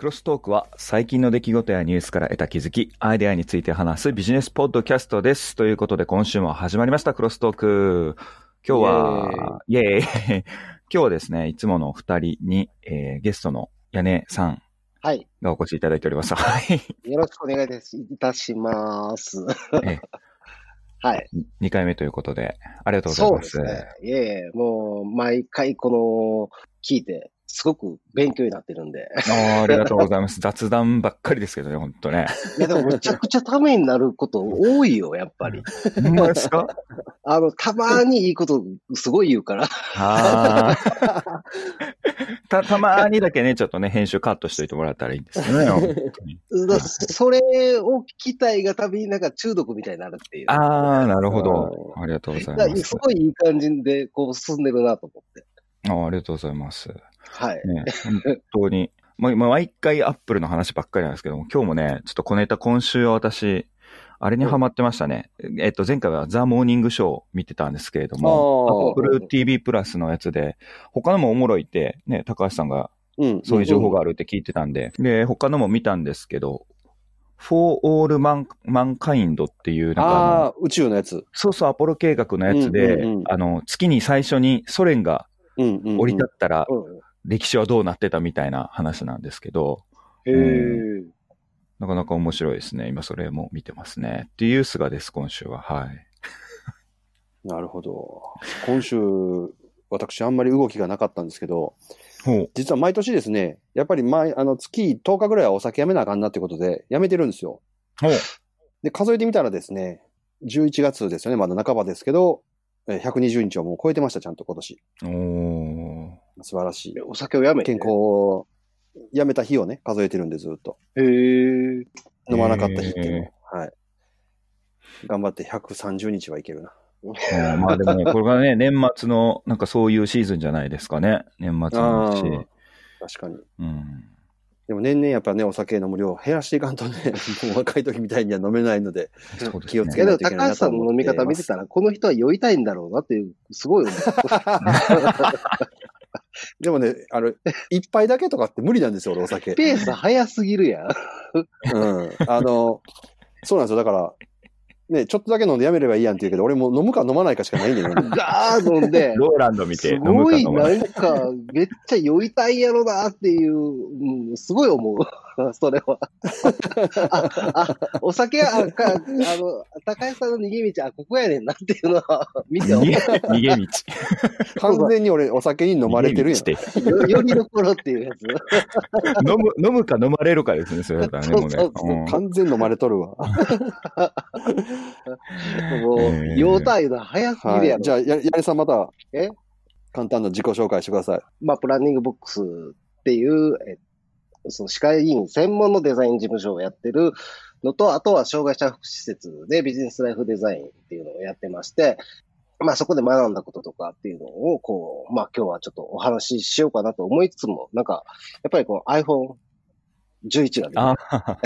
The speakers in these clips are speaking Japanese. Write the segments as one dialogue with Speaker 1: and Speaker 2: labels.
Speaker 1: クロストークは最近の出来事やニュースから得た気づき、アイデアについて話すビジネスポッドキャストです。ということで今週も始まりました、クロストーク。今日は、イェーイ 今日はですね、いつもの二人に、えーゲストの屋根さん
Speaker 2: はい。
Speaker 1: がお越しいただいております。はい。
Speaker 2: よろしくお願いいたします。
Speaker 1: え
Speaker 2: はい。
Speaker 1: 2回目ということで、ありがとうございます。
Speaker 2: そうですね。いえいえ、もう、毎回この、聞いて、すごく勉強になってるんで。
Speaker 1: あーありがとうございます。雑談ばっかりですけどね、ほんとね。
Speaker 2: いや、でもめちゃくちゃためになること多いよ、やっぱり。
Speaker 1: ほんまですか？
Speaker 2: あの、たまにいいことすごい言うから。
Speaker 1: ああ。た、たまにだけね、ちょっとね、編集カットしといてもらったらいいんですけどね。本当に
Speaker 2: だそれを聞きたいがたびになんか中毒みたいになるっていう。
Speaker 1: ああ、なるほど。ありがとうございます
Speaker 2: す。ごいいい感じでこう進んでるなと思って。
Speaker 1: あーありがとうございます。
Speaker 2: はい。
Speaker 1: ね、本当に。ま、ま毎回アップルの話ばっかりなんですけども、今日もね、ちょっとこのネタ今週は私、あれにハマってましたね。えっと、前回はザ・モーニングショー見てたんですけれども、
Speaker 3: あ
Speaker 1: Apple TV プラスのやつで、他のもおもろいって、ね、高橋さんが
Speaker 3: うん。
Speaker 1: そういう情報があるって聞いてたんで、で、他のも見たんですけど、For All Man- Mankind っていう、なんかあの
Speaker 3: ああ、宇宙のやつ。
Speaker 1: そうそう、アポロ計画のやつで、あの、月に最初にソ連が
Speaker 3: うんうんうん。
Speaker 1: 降り立ったら、
Speaker 2: うん
Speaker 1: 歴史はどうなってたみたいな話なんですけど、
Speaker 2: へえ。
Speaker 1: なかなか面白いですね。今それも見てますね。っていう菅です、今週は。はい。
Speaker 3: なるほど。今週、私あんまり動きがなかったんですけど。実は毎年ですね、やっぱり毎、あの、月10日ぐらいはお酒やめなあかんなってことで、やめてるんですよ。で、数えてみたらですね、11月ですよね、まだ半ばですけど、えー120日をもう超えてました、ちゃんと今年。
Speaker 1: おー。
Speaker 3: 素晴らしい。
Speaker 2: お酒をやめて？
Speaker 3: 健康をやめた日をね、数えてるんで、ずっと。
Speaker 2: へえ。
Speaker 3: 飲まなかった日っていうのをはい。頑張って130日はいけるな。
Speaker 1: うんまあでもね、これがね、年末の、なんかそういうシーズンじゃないですかね。年末のし。
Speaker 3: 確かに。
Speaker 1: うん。
Speaker 3: でも年々やっぱね、お酒飲む量を減らしていかんとね、もう若い時みたいには飲めないので。気をつけないといけない
Speaker 2: 高橋さんの飲み方見てたら、この人は酔いたいんだろうなっていう、すごい思う。
Speaker 3: でもね、あの、一杯だけとかって無理なんですよ、俺お酒。
Speaker 2: ペース早すぎるやん。
Speaker 3: うん。あの、そうなんですよ。だから、ね、ちょっとだけ飲んでやめればいいやんって言うけど、俺もう飲むか飲まないかしかないんだよね。
Speaker 2: ガー飲んで、
Speaker 1: ローランド見て
Speaker 2: すごい
Speaker 1: な。
Speaker 2: んか、めっちゃ酔いたいやろなっていう、うん、すごい思う。それは。あ、あ、お酒は、あ、か、あの、高橋さんの逃げ道、あ、ここやねんなっていうのは、見て
Speaker 1: 逃げ、逃げ道。
Speaker 3: 完全に俺お酒に飲まれてるやん。
Speaker 2: よよりどころっていうやつ。
Speaker 1: 飲む、飲むか飲まれるかですね、それだったらね、もうね。
Speaker 2: そうそうそう
Speaker 1: うん
Speaker 3: 完全飲まれとるわ。
Speaker 2: もう、
Speaker 1: えー
Speaker 2: 酔うたいの早すぎるやろ。
Speaker 3: はい。じゃあ、や、やりさんまた、
Speaker 2: え？
Speaker 3: 簡単な自己紹介してください。
Speaker 2: まあ、プランニングボックスっていう、えその歯科医院専門のデザイン事務所をやってるのと、あとは障害者福祉施設でビジネスライフデザインっていうのをやってまして、まあそこで学んだこととかっていうのを、こう、まあ今日はちょっとお話ししようかなと思いつつも、なんか、やっぱりこの iPhone11 がね、
Speaker 1: あ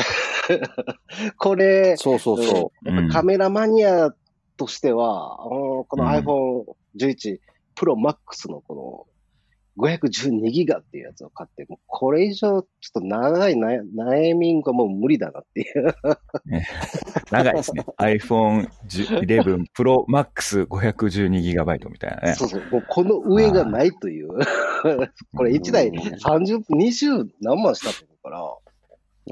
Speaker 2: これ、
Speaker 3: そうそうそ
Speaker 1: う。ん。
Speaker 2: カメラマニアとしては、あのこの
Speaker 1: うん。
Speaker 2: iPhone11 Pro Max のこの512ギガっていうやつを買って、もうこれ以上ちょっと長い悩悩みがもう無理だなっていう。
Speaker 1: 長いですね。iPhone 11 Pro Max 512GB みたいなね。
Speaker 2: そうそう。もうこの上がないという。これ1台30、20何万したってことから、
Speaker 3: う。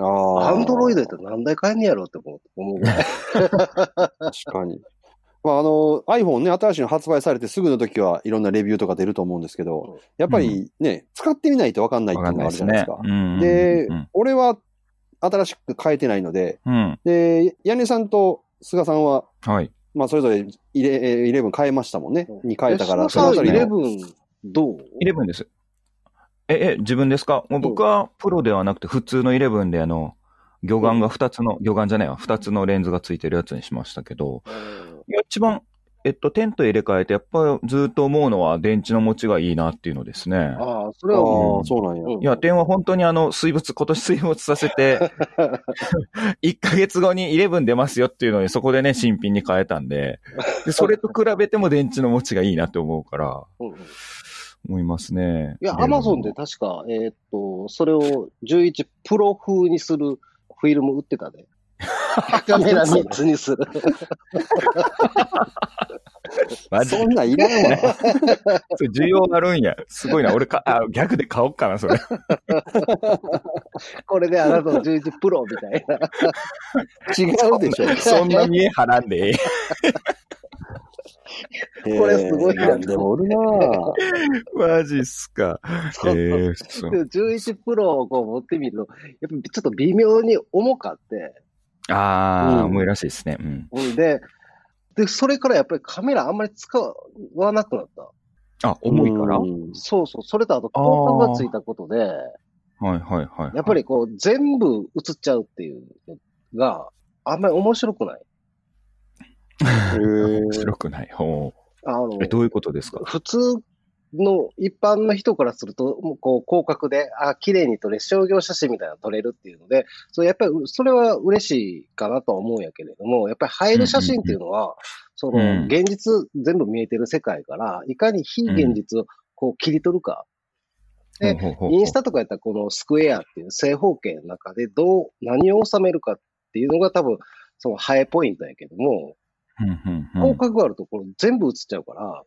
Speaker 3: ああ。
Speaker 2: アンドロイドやったら何台買えんねやろうって思う。
Speaker 3: 確かに。まあ、あの、iPhone ね、新しいの発売されてすぐの時はいろんなレビューとか出ると思うんですけど、やっぱりね、使ってみないとわかんないっていうのがあるじゃないですか。
Speaker 1: うん。
Speaker 3: で
Speaker 1: うん、
Speaker 3: 俺は新しく変えてないので、
Speaker 1: うん。
Speaker 3: で、屋根さんと菅さんは、
Speaker 1: はい。
Speaker 3: まあ、それぞれイレえー11変えましたもんね。に変えたから、そのあたりの。
Speaker 2: 11どう
Speaker 1: ？11です。え、え、自分ですか？もう僕はプロではなくて普通の11であの、魚眼が2つの、魚眼じゃないわ、2つのレンズがついてるやつにしましたけど、一番、えっと、テント入れ替えて、やっぱりずっと思うのは電池の持ちがいいなっていうのですね。
Speaker 2: ああ、そ
Speaker 3: あ
Speaker 2: れは
Speaker 3: そうなんや。
Speaker 2: うん
Speaker 1: いや、点は本当にあの、水没、今年水没させて、1ヶ月後に11出ますよっていうのに、そこでね、新品に変えたんで、でそれと比べても電池の持ちがいいなって思うから、思いますね。
Speaker 2: いや、アマゾンで確か、えーっと、それを11プロ風にするフィルム売ってたで。カメラ3つにする。
Speaker 1: マジ
Speaker 3: そんなんいらんわ。
Speaker 1: それ需要あるんや。すごいな。俺か、あ、逆で買おうかな、それ。
Speaker 2: これであなたの11プロみたいな。
Speaker 3: 違うでしょ。
Speaker 1: そんな見えはらんでええ。
Speaker 2: これすごいな
Speaker 3: でもおるなぁ。
Speaker 1: マジっすか。
Speaker 2: そう
Speaker 1: えー、そう
Speaker 2: で11プロをこう持ってみると、やっぱちょっと微妙に重かって、
Speaker 1: ああ、
Speaker 3: うん
Speaker 1: 重いらしいですね。うん。
Speaker 2: うんで、で、それからやっぱりカメラあんまり使わなくなった。
Speaker 1: あ、重いから、
Speaker 3: うん
Speaker 2: そうそう、それとあと広角がついたことで、
Speaker 1: はいはいはい。
Speaker 2: やっぱりこう全部映っちゃうっていうのがあんまり面白くない。
Speaker 1: 面白くない。ほ
Speaker 2: あの
Speaker 1: どういうことですか？
Speaker 2: 普通の一般の人からすると、もうこう広角で、あ、綺麗に撮れ、商業写真みたいなの撮れるっていうので、そうやっぱりそれは嬉しいかなとは思うんやけれども、やっぱり映える写真っていうのは、その
Speaker 1: うん。
Speaker 2: 現実全部見えてる世界から、いかに非現実をこう切り取るか。でインスタとかやったらこのスクエアっていう正方形の中でどう、何を収めるかっていうのが多分、その映えポイントやけども、広角があるところ全部映っちゃうから、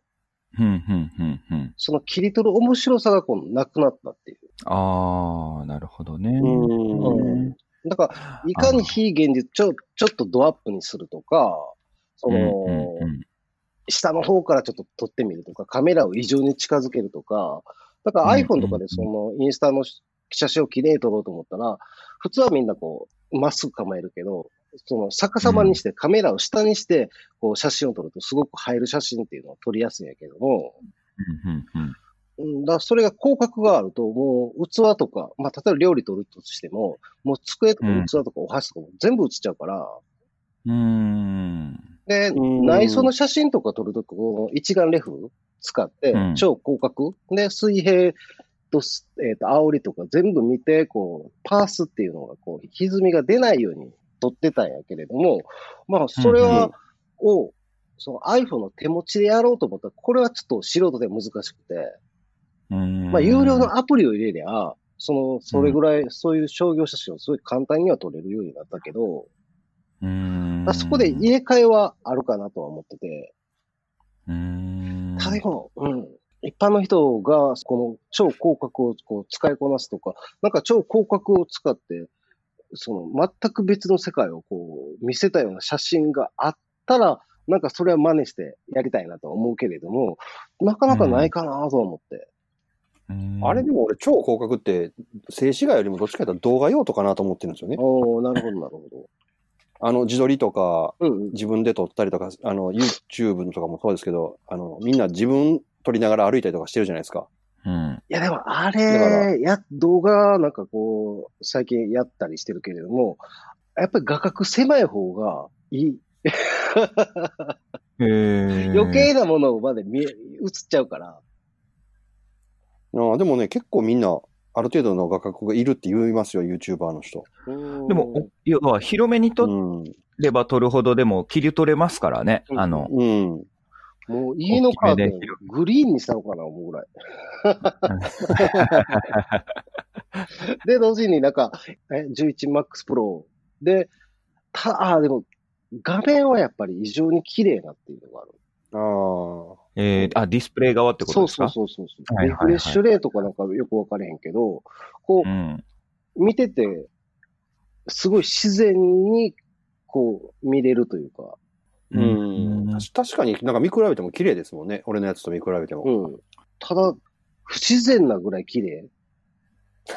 Speaker 2: その切り取る面白さがこうなくなったっていう。
Speaker 1: ああ、なるほどね。
Speaker 3: うん
Speaker 2: だから、いかに非現実、ちょ、ちょっとドアップにするとか、その、下の方からちょっと撮ってみるとか、カメラを異常に近づけるとか、だから iPhone とかでそのインスタの写真をきれいに撮ろうと思ったら、普通はみんなこう、まっすぐ構えるけど、その逆さまにして、カメラを下にして、こう写真を撮るとすごく映える写真っていうのを撮りやすいんやけども、
Speaker 1: うんうんうん。
Speaker 2: うんだからそれが広角があると、もう器とか、まあ、例えば料理取るとしても、もう机とか器とかお箸とかも全部映っちゃうから、
Speaker 1: うーん。
Speaker 2: で、
Speaker 3: うん。
Speaker 2: 内装の写真とか撮るとき、この一眼レフ使って
Speaker 1: うん、
Speaker 2: 超広角、で、水平とす、えっ、と、煽りとか全部見て、こう、パースっていうのが、こう、歪みが出ないように撮ってたんやけれども、まあ、それは、を、その iPhone の手持ちでやろうと思ったら、これはちょっと素人で難しくて、
Speaker 1: うん。
Speaker 2: まあ、有料のアプリを入れりゃ、その、それぐらい、そういう商業写真をすごい簡単には撮れるようになったけど、
Speaker 1: うーん。
Speaker 2: まあそこで入れ替えはあるかなとは思ってて、
Speaker 1: うーん。
Speaker 2: ただでも、うん。一般の人が、この超広角をこう使いこなすとか、なんか超広角を使って、その全く別の世界をこう見せたような写真があったら、なんかそれは真似してやりたいなとは思うけれども、なかなかないかなとは思って。
Speaker 1: うん
Speaker 3: あれでも俺超広角って静止画よりもどっちかというと動画用途かなと思ってるんですよね。
Speaker 2: おー、なるほど、なるほど。
Speaker 3: あの自撮りとか
Speaker 2: うんうん。
Speaker 3: 自分で撮ったりとか、あの YouTube とかもそうですけど、あのみんな自分撮りながら歩いたりとかしてるじゃないですか。
Speaker 1: うん。
Speaker 2: いや、でもあれ、や、動画なんかこう、最近やったりしてるけれども、やっぱり画角狭い方がいい。
Speaker 1: へー
Speaker 2: 余計なものまで見え、映っちゃうから。
Speaker 3: ああでもね、結構みんなある程度の画角がいるって言いますよ、YouTuber の人。
Speaker 1: でも、お要は広めに撮
Speaker 3: うん。
Speaker 1: れば撮るほどでも切り取れますからね。
Speaker 2: うん
Speaker 1: あの、
Speaker 3: うん。
Speaker 2: もう家のカーグリーンにしたのかな、思うぐらい。で、同時になんか、え、11MAX Pro で、た、あ、でも、画面はやっぱり異常に綺麗なっていうのがある。
Speaker 3: ああ。
Speaker 1: えーあ、ディスプレイ側ってこと
Speaker 2: そう
Speaker 1: ですか？
Speaker 2: そうそうそうそう。
Speaker 1: はいはいはい
Speaker 2: リフレッシュレートかなんかよくわかれへんけど、こう、
Speaker 1: うん。
Speaker 2: 見てて、すごい自然に、こう、見れるというか、
Speaker 3: う
Speaker 1: うん
Speaker 3: ん。確かになんか見比べても綺麗ですもんね。俺のやつと見比べても。
Speaker 2: うん。ただ、不自然なぐらい綺麗。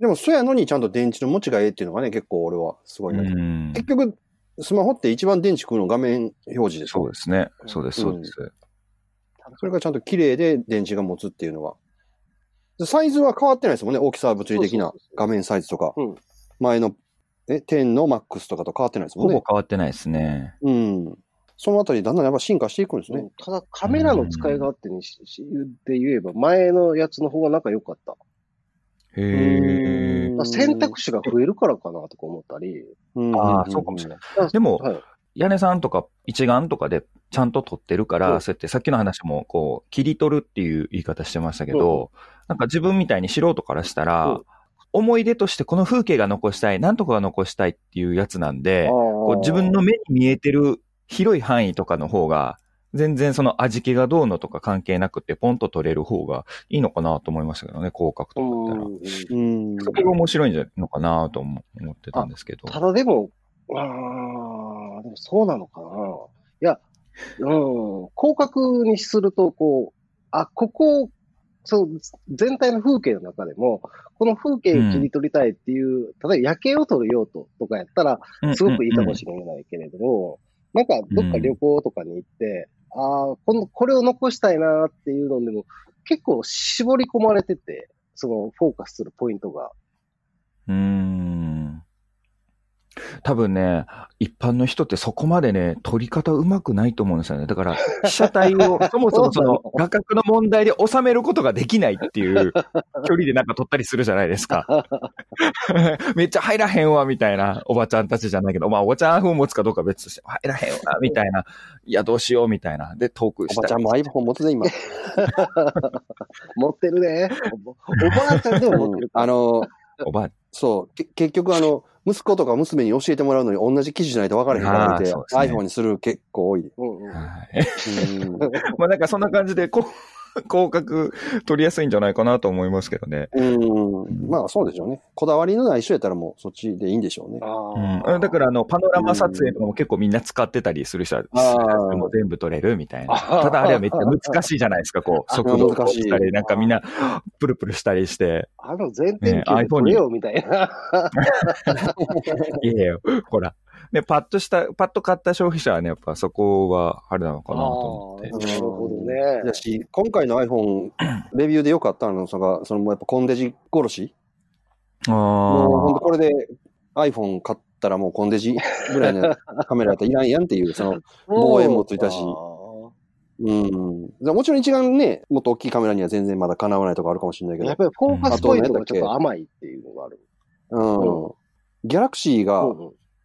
Speaker 3: でも、そやのにちゃんと電池の持ちがええっていうのがね、結構俺はすごいな結局、スマホって一番電池食うの画面表示でしょ
Speaker 1: そうですね。そうです、そうです。
Speaker 3: それがちゃんと綺麗で電池が持つっていうのが。でサイズは変わってないですもんね。大きさは物理的な画面サイズとか。
Speaker 2: うん
Speaker 3: 前の、え、10の MAX とかと変わってないですも
Speaker 1: ほぼ
Speaker 3: んね。
Speaker 1: 変わってないですね。
Speaker 3: うん。そのあたりだんだんやっぱ進化していくんですね。
Speaker 2: ただ、カメラの使い勝手にししで言えば、前のやつの方がなんか良かった。
Speaker 1: へえ。
Speaker 2: 選択肢が増えるからかなとか思ったり。
Speaker 3: うん
Speaker 1: ああそうかもしれ
Speaker 3: ない。
Speaker 1: でも、
Speaker 2: はい。
Speaker 1: 屋根さんとか一眼とかでちゃんと撮ってるから、
Speaker 2: うん
Speaker 1: そうやってさっきの話も、こう、切り取るっていう言い方してましたけど、なんか自分みたいに素人からしたら、
Speaker 2: うん
Speaker 1: 思い出としてこの風景が残したい、なんとかが残したいっていうやつなんで、こう自分の目に見えてる広い範囲とかの方が、全然その味気がどうのとか関係なくて、ポンと撮れる方がいいのかなと思いましたけどね、広角とかだったら。
Speaker 3: うん。
Speaker 1: そこが面白いんじゃないのかなと思思ってたんですけど。
Speaker 2: ただでも、ああ、でもそうなのかな。いや、うん、広角にすると、こう、あ、ここ、そう、全体の風景の中でも、この風景を切り取りたいっていう、例えば夜景を撮る用途とかやったら、すごくいいかもしれないけれども、なんかどっか旅行とかに行って、ああ、この、これを残したいなっていうのでも、結構絞り込まれてて、そのフォーカスするポイントが。
Speaker 1: うーん。多分ね、一般の人ってそこまでね、撮り方うまくないと思うんですよね。だから、被写体を そもそもその画角の問題で収めることができないっていう距離でなんか撮ったりするじゃないですか。めっちゃ入らへんわ、みたいな、おばちゃんたちじゃないけど、まあ、おばちゃん風持つかどうかは別として、入らへんわ、みたいな、いや、どうしよう、みたいな。で、トークしたり
Speaker 3: おばちゃんも iPhone 持つね、今。
Speaker 2: 持ってるね。おおばあちゃんでも持ってる。
Speaker 3: あの、
Speaker 1: おば
Speaker 3: そう、け結局あの、息子とか娘に教えてもらうのに同じ記事じゃないと分からへんから見て、
Speaker 1: ね
Speaker 3: iPhone にする結構多い。
Speaker 2: うんうん
Speaker 1: はい。
Speaker 3: うん
Speaker 1: まあ、なんかそんな感じで、こう、広角取りやすいんじゃないかなと思いますけどね。
Speaker 3: うん。まあそうでしょうね。こだわりのない人やったらもうそっちでいいんでしょうね。
Speaker 1: うん、だから、あの、パノラマ撮影とかも結構みんな使ってたりする人は、
Speaker 3: あー
Speaker 1: もう全部撮れるみたいな。ただあれはめっちゃ難しいじゃないですか、こう、速度を
Speaker 3: 難し
Speaker 1: たり、なんかみんな、プルプルしたりして、
Speaker 2: あの全天気
Speaker 1: ね
Speaker 2: で撮れよみたいな。
Speaker 1: いやいや、ほら。ね、パッとした、パッと買った消費者はね、やっぱそこは、あれなのかなと思って
Speaker 2: なるほどね。
Speaker 3: だし、今回の iPhone、レビューで良かったのが、そのやっぱコンデジ殺しもうほんと
Speaker 1: あ
Speaker 3: これで iPhone 買ったらもうコンデジぐらいの カメラやったらいらんやんっていう、その、望遠もついたしうん。だもちろん一眼ね、もっと大きいカメラには全然まだかなわないとかあるかもしれないけど
Speaker 2: やっ、ぱりフォーカスポイントがちょっと甘いっていうのがある。
Speaker 3: うん。ギャラクシーが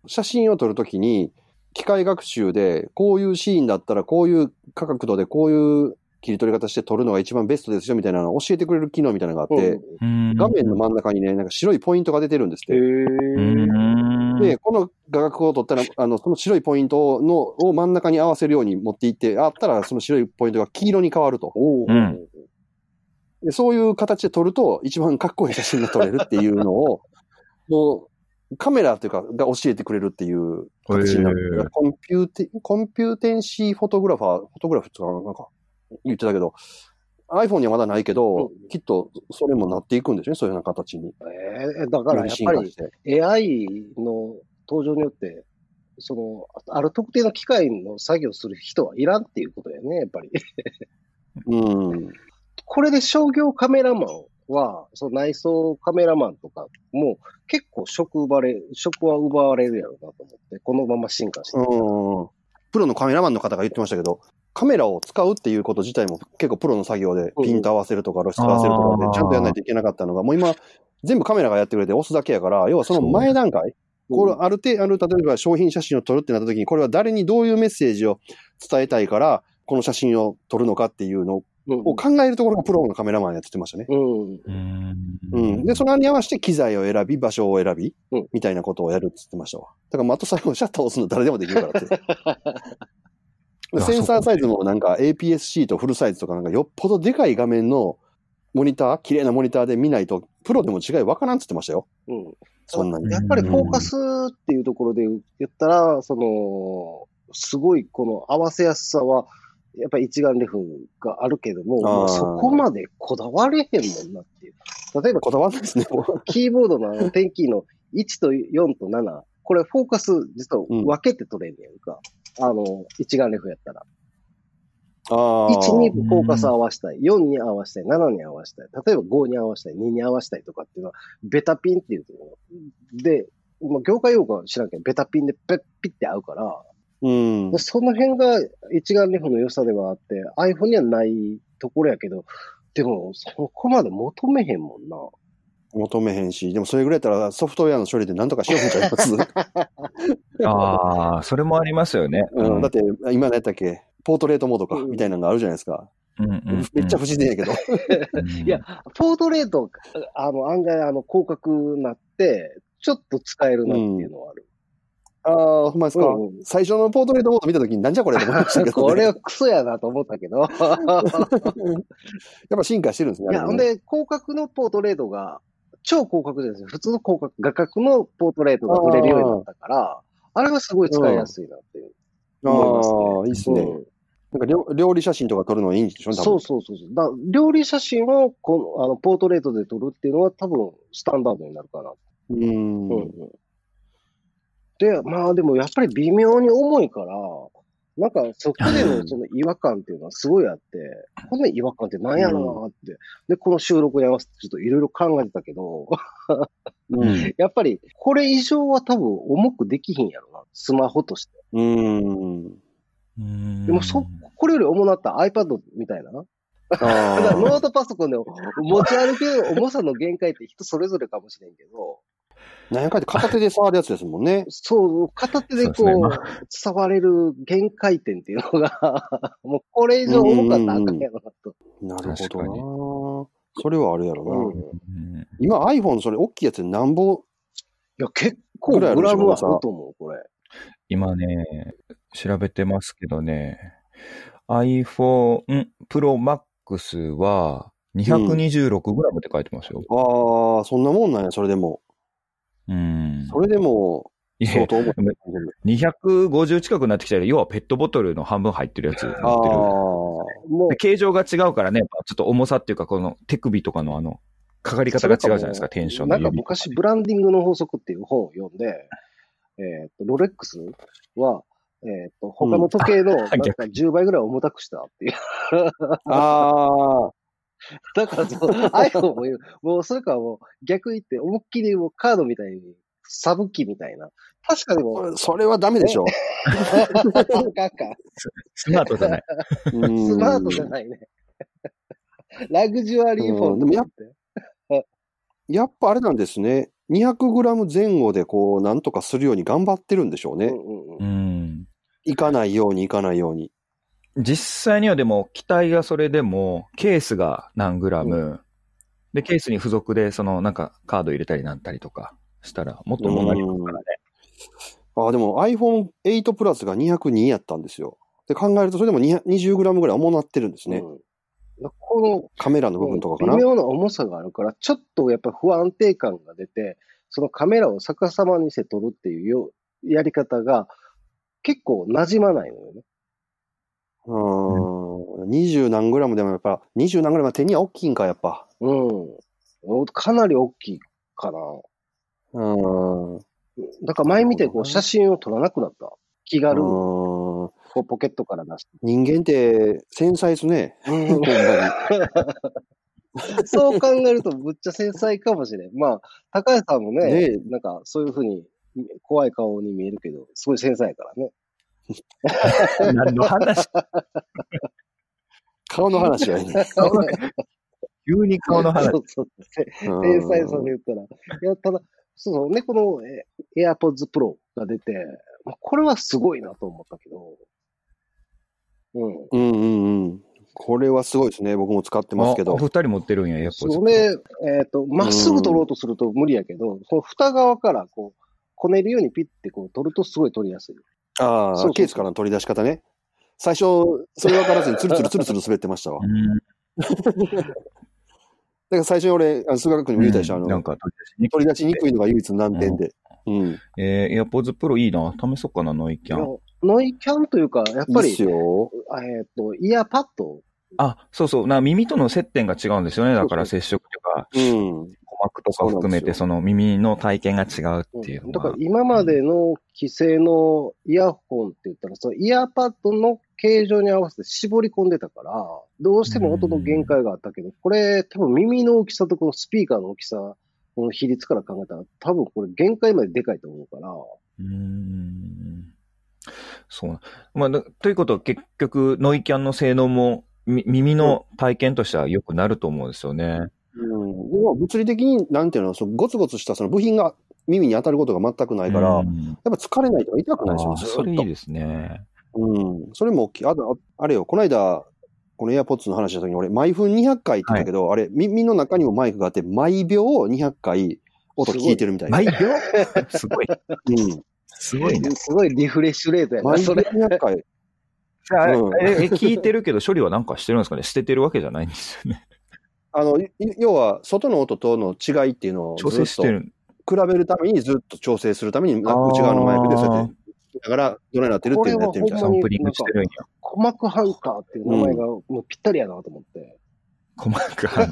Speaker 3: 写真を撮るときに、機械学習で、こういうシーンだったら、こういう角度で、こういう切り取り方して撮るのが一番ベストですよ、みたいなのを教えてくれる機能みたいなのがあって、画面の真ん中にね、なんか白いポイントが出てるんです
Speaker 2: へ
Speaker 3: って。
Speaker 2: ー。
Speaker 3: で、この画角を撮ったら、あの、その白いポイントの、を真ん中に合わせるように持っていって、あったら、その白いポイントが黄色に変わると。でそういう形で撮ると、一番かっこいい写真が撮れるっていうのを、もう、カメラというか、が教えてくれるっていう形にな
Speaker 1: へ
Speaker 3: る
Speaker 1: ー。
Speaker 3: compute、computational photographer、photograph とかなんか言ってたけど、iPhone にはまだないけど、
Speaker 2: うん
Speaker 3: きっとそれもなっていくんでしょうね、そういうような形に。
Speaker 2: えーだからやっぱり AI の登場によって、その、ある特定の機械の作業する人はいらんっていうことだよね、やっぱり。
Speaker 3: うん。
Speaker 2: これで商業カメラマンは、その内装カメラマンとかも結構職奪われ、職は奪われるやろうなと思って、このまま進化して。
Speaker 3: プロのカメラマンの方が言ってましたけど、カメラを使うっていうこと自体も結構プロの作業でピント合わせるとか露出合わせるとかでちゃんとやらないといけなかったのが、もう今全部カメラがやってくれて押すだけやから、要はその前段階、これある程度、ある、例えば商品写真を撮るってなった時に、これは誰にどういうメッセージを伝えたいから、この写真を撮るのかっていうの
Speaker 2: うん
Speaker 3: を考えるところがプロのカメラマンやって言ってましたね。
Speaker 2: うん。
Speaker 1: うん
Speaker 3: うん。で、そのに合わせて機材を選び、場所を選び
Speaker 2: うん、
Speaker 3: みたいなことをやるって言ってましたわ。だから、まああと最後シャッターを押すの誰でもできるからって。センサーサイズもなんか APS-C とフルサイズとかなんかよっぽどでかい画面のモニター、綺麗なモニターで見ないと、プロでも違いわからんって言ってましたよ。
Speaker 2: うん。
Speaker 3: そんなに。
Speaker 2: やっぱりフォーカスっていうところで言ったら、その、すごいこの合わせやすさは、やっぱり一眼レフがあるけども、もうそこまでこだわれへんもんなっていう。例えば、
Speaker 3: こだわんないですね。
Speaker 2: キーボードのあの点キーの1と4と7、これフォーカス実は分けて取れんねやんか。あの、一眼レフやったら。
Speaker 3: あ
Speaker 2: 1に
Speaker 3: ー
Speaker 2: フォーカス合わせたい、4に合わせたい、7に合わせたい、例えば5に合わせたい、2に合わせたいとかっていうのは、ベタピンっていうので、まあ、業界用語は知らんけど、ベタピンでペッピって合うから、
Speaker 3: うん
Speaker 2: で。その辺が一眼レフの良さではあって、iPhone にはないところやけど、でも、そこまで求めへんもんな。
Speaker 3: 求めへんし、でもそれぐらいやったらソフトウェアの処理で何とかしようみたいなます。
Speaker 1: ああ、それもありますよね。
Speaker 3: うん、だって、今何やったっけポートレートモードか、
Speaker 2: うん
Speaker 3: みたいなのがあるじゃないですか。
Speaker 1: うんうんうん
Speaker 3: めっちゃ不自然やけど。
Speaker 1: うん
Speaker 2: いや、ポートレート、あの、案外、あの、広角になって、ちょっと使えるなっていうのはある。
Speaker 3: ああ、ほんまですか、
Speaker 2: うんうん
Speaker 3: 最初のポートレートモード見たときになんじゃこれと思いましたけど、ね。
Speaker 2: これはクソやなと思ったけど。
Speaker 3: やっぱ進化してるんですね。
Speaker 2: いや、ほんで、広角のポートレートが、超広角じゃないですよ。普通の広角、画角のポートレートが撮れるようになったから、あれがすごい使いやすいなっていう。思いますね
Speaker 3: ああ、いいっすね。
Speaker 2: うん
Speaker 3: なんか料料理写真とか撮るのいいんでしょ
Speaker 2: そうそうそうそう。だ料理写真をこのあのポートレートで撮るっていうのは多分スタンダードになるかな。
Speaker 3: うん
Speaker 2: うんで、まあでもやっぱり微妙に重いから、なんかそこでのその違和感っていうのはすごいあって、この違和感って何やろうなって。で、この収録に合わせてちょっといろいろ考えてたけど、
Speaker 3: うん。
Speaker 2: やっぱりこれ以上は多分重くできひんやろな。スマホとして。
Speaker 3: うん。
Speaker 1: うん
Speaker 2: でもそ、これより重なった iPad みたいな。だから
Speaker 3: あ
Speaker 2: ノートパソコンで持ち歩ける重さの限界って人それぞれかもしれんけど、
Speaker 3: あ。なんやかんや片手で触るやつですもんね。
Speaker 2: そう、片手でこう、
Speaker 1: そうねま
Speaker 2: 触れる限界点っていうのが、もうこれ以上重かったらあかんやろなと。
Speaker 3: なるほどな。それはあるやろな。
Speaker 2: うん
Speaker 1: うん
Speaker 3: 今 iPhone それ大きいやつでなんぼ、
Speaker 2: いや、結構グラムはあると思う、これ。
Speaker 1: 今ね、調べてますけどね、iPhone Pro Max は 226g って書いてますよ。
Speaker 3: ああ、そんなもんなんや、それでも。
Speaker 1: うん。
Speaker 3: それでも、相当重い。
Speaker 1: 250近くなってきたら、要はペットボトルの半分入ってるやつ持
Speaker 3: ああ
Speaker 1: ってる。
Speaker 2: もう
Speaker 1: で、形状が違うからね、ちょっと重さっていうか、この手首とかのあの、かかり方が違うじゃないですか、テンション
Speaker 2: なんか。昔、ブランディングの法則っていう本を読んで、えっ、と、ロレックスは、えっ、と、他の時計の、なんか
Speaker 1: 逆
Speaker 2: 10倍ぐらい重たくしたっていう。
Speaker 3: ああ、
Speaker 2: だからそう、iPhone も言う、もうそれからもう逆言って、思いっきりもうカードみたいに、サブ機みたいな。確かにもう、
Speaker 3: それはダメでしょ。
Speaker 1: スマートじゃない。
Speaker 2: スマートじゃないね。ラグジュアリーフォン
Speaker 3: うんでもや
Speaker 2: って。
Speaker 3: やっぱあれなんですね。200g 前後でこう、なんとかするように頑張ってるんでしょうね。
Speaker 2: うんうんう
Speaker 1: うんん。
Speaker 3: いかないようにいかないように。
Speaker 1: 実際にはでも、機体がそれでも、ケースが何グラム、で、ケースに付属で、その、なんか、カード入れたりなんたりとかしたら、もっと重くなりますからね。
Speaker 3: ああ、でも iPhone8 プラスが202やったんですよ。で考えると、それでも 20g ぐらい重なってるんですね。
Speaker 2: うんこの
Speaker 3: カメラの部分とかかな？
Speaker 2: 微妙な重さがあるから、ちょっとやっぱ不安定感が出て、そのカメラを逆さまにして撮るっていうよやり方が結構馴染まないのよね。
Speaker 3: うーん。20何グラムでもやっぱ、20何グラムは手には大きいんか、やっぱ。
Speaker 2: うん。かなり大きいかな。
Speaker 3: うーん。
Speaker 2: だから前見てこう写真を撮らなくなった。気軽に
Speaker 3: うーん
Speaker 2: こうポケットから出して。
Speaker 3: 人間って繊細ですね。ほん。
Speaker 2: そう考えるとむっちゃ繊細かもしれん。まあ、高橋さんもね、
Speaker 3: ねえ
Speaker 2: なんかそういうふうに怖い顔に見えるけど、すごい繊細やからね。
Speaker 1: 何の話？
Speaker 3: 顔の話はね。
Speaker 1: 急に顔の話
Speaker 2: そ。う天才さで言ったら。いや、ただ、そうそうね、このえ AirPods Pro が出て、まあこれはすごいなと思ったけど、うん。
Speaker 3: うんうんうん。これはすごいですね。僕も使ってますけど
Speaker 1: あお。二人持ってるんや、やっぱ
Speaker 2: それ、えっ、と、まっすぐ取ろうとすると無理やけど、その蓋側からこう、こねるようにピッてこう取るとすごい取りやすい。
Speaker 3: ああ、ケースからの取り出し方ね。最初、それ分からずにツルツル ツルツル滑ってましたわ。
Speaker 1: うん
Speaker 3: だから最初に俺、あの数学にも言うたでしょ、あの、
Speaker 1: なんか取り出しにくい
Speaker 3: のが唯一難点で。うん。
Speaker 1: えー、AirPods Pro いいな。試そうかな、ノイキャン。
Speaker 2: ノイキャンというか、やっぱり
Speaker 3: いいっ。
Speaker 2: えっ、と、イヤーパッド
Speaker 1: あ、そうそう。な耳との接点が違うんですよね。だから接触とか、
Speaker 3: うん。
Speaker 1: 鼓膜とか含めて、その耳の体験が違うっていうの
Speaker 2: だから
Speaker 1: は。
Speaker 2: 今までの規制のイヤホンって言ったら、そのイヤーパッドの形状に合わせて絞り込んでたから、どうしても音の限界があったけど、これ多分耳の大きさとこのスピーカーの大きさ、この比率から考えたら、多分これ限界まででかいと思うから、
Speaker 1: うーん。そうな。まあ、だということは結局、ノイキャンの性能もみ耳の体験としては良くなると思うんですよね。
Speaker 3: うん。でも物理的に、なんていうの、そのゴツゴツしたその部品が耳に当たることが全くないから、やっ
Speaker 1: うん
Speaker 3: ぱ疲れないとか痛くないですよ、
Speaker 1: それいいですね。
Speaker 3: うん。それも大きい。あと、ああれよ、この間、この AirPods の話した時に俺、毎分200回って言ったけど、あれ、耳の中にもマイクがあって、毎秒200回音聞いてるみたいな。
Speaker 1: 毎秒？すごい。
Speaker 3: うん。
Speaker 1: すごいね。
Speaker 2: すごいリフレッシュレートやな、
Speaker 3: 毎秒
Speaker 2: それ。
Speaker 3: 200回。うん
Speaker 1: ええ聞いてるけど処理はなんかしてるんですかね？捨ててるわけじゃないんですよね。
Speaker 3: あの、い要は、外の音との違いっていうのを
Speaker 1: 調整してる。
Speaker 3: 比べるためにずっと調整するために、な内側のマイクでそうやって聞きながら、どないなってるっていうのをやってるみたいな。
Speaker 1: サンプリングしてるんや。
Speaker 2: 鼓膜ハンカーっていう名前がもうぴったりやなと思って。
Speaker 1: 細かい。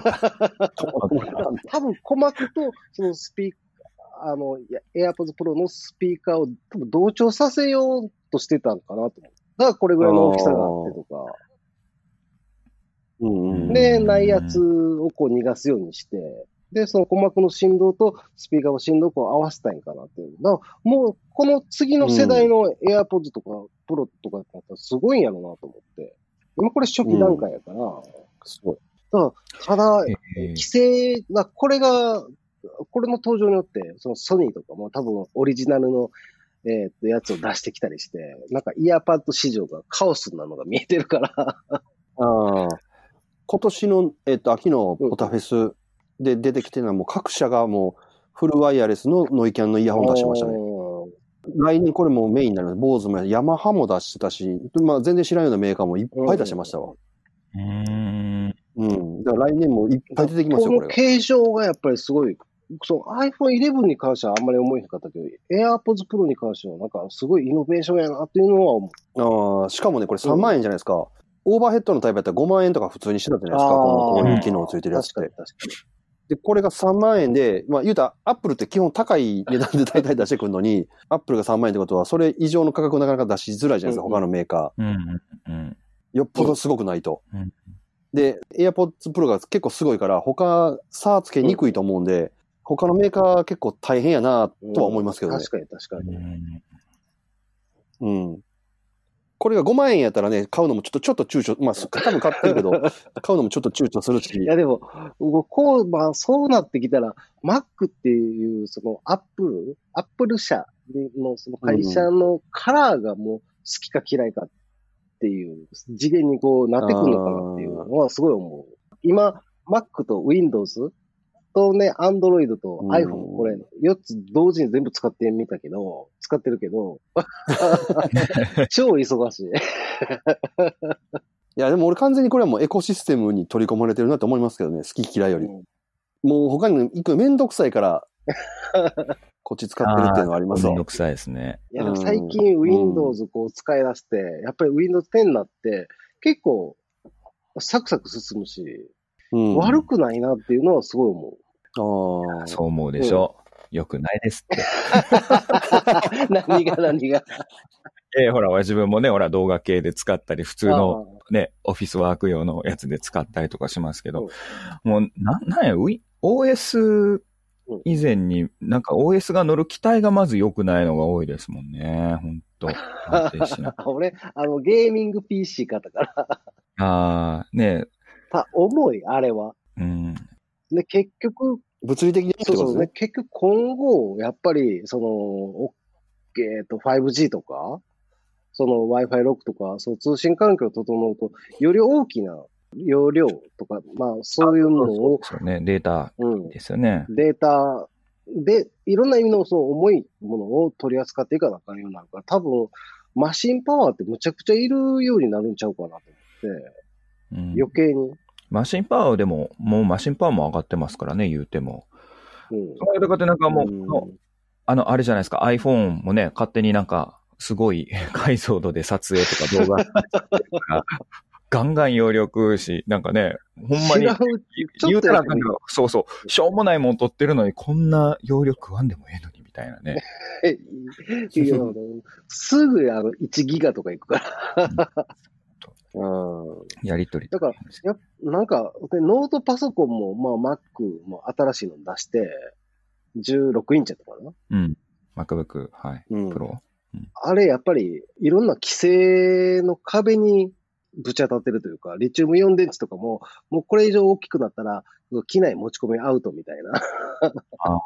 Speaker 2: 多分鼓膜とそのスピーカー、あの、AirPods Pro のスピーカーを多分同調させようとしてたのかなと思って。だからこれぐらいの大きさがあってとか。
Speaker 3: うんうん。
Speaker 2: で、ないやつをこう逃がすようにして、で、その鼓膜の振動とスピーカーの振動をこう合わせたいんかなっていう。だからもう、この次の世代の AirPods とか Pro とかだったらすごいんやろうなと思って。今これ初期段階やから、
Speaker 3: すごい。
Speaker 2: ただ、
Speaker 1: えー
Speaker 2: 規制が、これが、これの登場によって、そのソニーとかも多分オリジナルの、えーっと、やつを出してきたりして、なんかイヤーパッド市場がカオスなのが見えてるから、
Speaker 3: ああ。今年の、えっと、秋のポタフェスで出てきてるのはもう各社がもうフルワイヤレスのノイキャンのイヤホン出してましたね。来年これもメインになる。坊主もヤマハも出してたし、まあ全然知らんようなメーカーもいっぱい出してましたわ。
Speaker 1: うーん。
Speaker 3: うん。だから来年もいっぱい出てきますよ、これが。
Speaker 2: この形状がやっぱりすごい、そう iPhone 11に関してはあんまり思えへんかったけど、AirPods Pro に関してはなんかすごいイノベーションやなっていうのは思う。
Speaker 3: ああ、しかもね、これ3万円じゃないですか。オーバーヘッドのタイプやったら5万円とか普通にしてたじゃないですか。このこういう機能ついてるやつってで、これが3万円で、まあ言うたら、アップルって基本高い値段で 大体出してくるのに、アップルが3万円ってことは、それ以上の価格をなかなか出しづらいじゃないですか、
Speaker 2: うん
Speaker 3: 他のメーカ
Speaker 1: うん。うん。
Speaker 3: ー。よっぽどすごくないと。
Speaker 1: うん
Speaker 3: で、AirPods Pro が結構すごいから、他、差つけにくいと思うんで、他のメーカー結構大変やな
Speaker 2: に。
Speaker 3: とは思いますけどね。
Speaker 2: 確かに確か
Speaker 1: う
Speaker 2: に。
Speaker 1: ん
Speaker 3: うん。これが5万円やったらね、買うのもちょっと、ちょっと躊躇、まあ、多分買ってるけど、買うのもちょっと躊躇するし。
Speaker 2: いやでも、こう、まあそうなってきたら、Mac っていう、そのアップル、アップル社のその会社のカラーがもう好きか嫌いかっていう次元にこうなってくるのかなっていうのはすごい思う。今、Mac と Windows とね、Android と
Speaker 3: うん
Speaker 2: iPhone、これ4つ同時に全部使ってみたけど、使ってるけど、超忙しい。
Speaker 3: いや、でも俺完全にこれはもうエコシステムに取り込まれてるなと思いますけどね、好き嫌いより。
Speaker 2: うん
Speaker 3: もう他に行くめんどくさいから、こっち使ってるっていうのはありますわ
Speaker 1: めん。どくさいですね。
Speaker 2: いや、でも最近 Windows こう使い出して、やっぱり Windows 10になって、結構サクサク進むし、
Speaker 3: うん、
Speaker 2: 悪くないなっていうのはすごい思う。
Speaker 1: そう思うでしょ。よくないですって。
Speaker 2: 何が何が。
Speaker 1: えーほら、自分もね、ほら、動画系で使ったり、普通のね、オフィスワーク用のやつで使ったりとかしますけど、もう、な、なんや、OS 以前に、なんか OS が乗る機体がまず良くないのが多いですもんね。ほんと。
Speaker 2: 俺、あの、ゲーミング PC 買ったから、
Speaker 1: ああ、ね
Speaker 2: た重い、あれは。
Speaker 1: うん。
Speaker 2: で、結局、
Speaker 3: 物理的に
Speaker 2: そうそうね結局今後、やっぱり、その、おえっと、5G とか、その Wi-Fi 6とか、そう通信環境を整うと、より大きな容量とか、まあ、そういうものを、
Speaker 1: そうね、データ
Speaker 2: うん、
Speaker 1: ですよね。
Speaker 2: データで、いろんな意味のそう重いものを取り扱っていかなあかんようになるから、多分、マシンパワーってむちゃくちゃいるようになるんちゃうかなと思って、
Speaker 1: うん。
Speaker 2: 余計に。
Speaker 1: マシンパワーでも、もうマシンパワーも上がってますからね、言うても。
Speaker 2: うん。
Speaker 1: それだってなんかもう、
Speaker 3: うん
Speaker 1: あの、あれじゃないですか、iPhone もね、勝手になんか、すごい 解像度で撮影とか動画 ガンガン容量食うし、なんかね、ほんまに言うたらなんか、そうそう、しょうもないもん撮ってるのに、こんな容量食わんでもええのに、みたいなね。
Speaker 2: いすぐあの1ギガとかいくから。
Speaker 3: うん
Speaker 1: やりとり。
Speaker 2: だから、やっなんか、でノートパソコンも、まあ、Mac も新しいの出して、16インチやったかな？
Speaker 1: うん。MacBook、はい。
Speaker 3: うん
Speaker 1: プロ。
Speaker 2: あれ、やっぱり、いろんな規制の壁にぶち当たってるというか、リチウムイオン電池とかも、もうこれ以上大きくなったら、機内持ち込みアウトみたいな。
Speaker 1: あ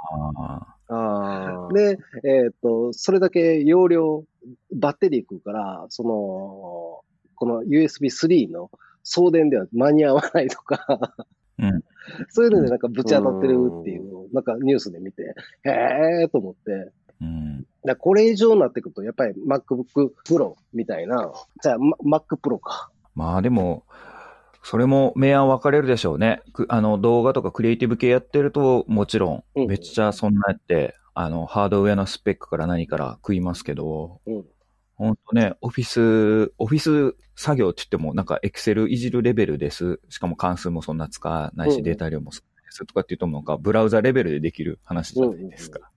Speaker 1: あ。
Speaker 3: ああ。
Speaker 2: で、えっ、と、それだけ容量、バッテリー食うから、その、この USB3 の送電では間に合わないとか、
Speaker 1: うん。
Speaker 2: そういうのでなんかぶち当たってるっていうのを、なんかニュースで見て、へーと思って、
Speaker 1: うん。
Speaker 2: だこれ以上になってくると、やっぱり MacBook Pro みたいな、じゃあ、ま Mac Pro か。
Speaker 1: まあでも、それも明暗分かれるでしょうね。くあの動画とかクリエイティブ系やってると、もちろ
Speaker 2: うん
Speaker 1: ん、めっちゃそんなやって、あの、ハードウェアのスペックから何から食いますけど、
Speaker 2: うん。
Speaker 1: ほんとね、オフィス、オフィス作業って言っても、なんかエクセルいじるレベルです。しかも関数もそんな使わないし、
Speaker 2: うん
Speaker 1: データ量も少ないですとかって言うと、なんかブラウザレベルでできる話じゃないですか。